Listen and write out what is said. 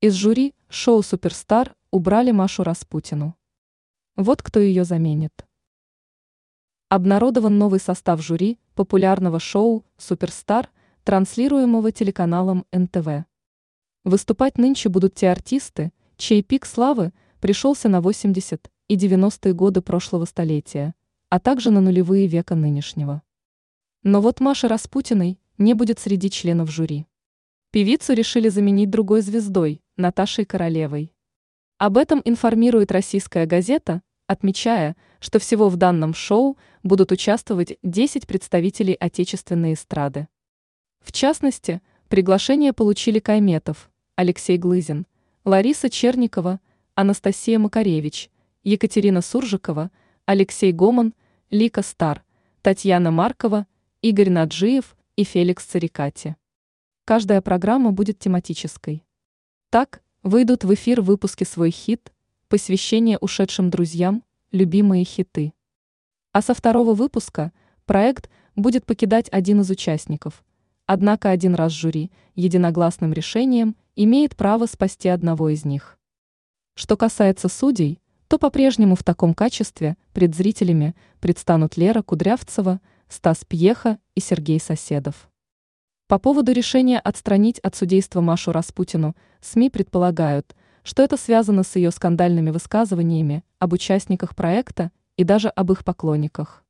Из жюри шоу «Суперстар» убрали Машу Распутину. Вот кто ее заменит. Обнародован новый состав жюри популярного шоу «Суперстар», транслируемого телеканалом НТВ. Выступать нынче будут те артисты, чей пик славы пришелся на 80 и 90-е годы прошлого столетия, а также на нулевые века нынешнего. Но вот Маши Распутиной не будет среди членов жюри. Певицу решили заменить другой звездой, Наташей Королевой. Об этом информирует российская газета, отмечая, что всего в данном шоу будут участвовать 10 представителей отечественной эстрады. В частности, приглашение получили Кайметов, Алексей Глызин, Лариса Черникова, Анастасия Макаревич, Екатерина Суржикова, Алексей Гоман, Лика Стар, Татьяна Маркова, Игорь Наджиев и Феликс Царикати. Каждая программа будет тематической. Так, выйдут в эфир выпуски «Свой хит», посвящение ушедшим друзьям, любимые хиты. А со второго выпуска проект будет покидать один из участников. Однако один раз жюри единогласным решением имеет право спасти одного из них. Что касается судей, то по-прежнему в таком качестве пред зрителями предстанут Лера Кудрявцева, Стас Пьеха и Сергей Соседов. По поводу решения отстранить от судейства Машу Распутину, СМИ предполагают, что это связано с ее скандальными высказываниями об участниках проекта и даже об их поклонниках.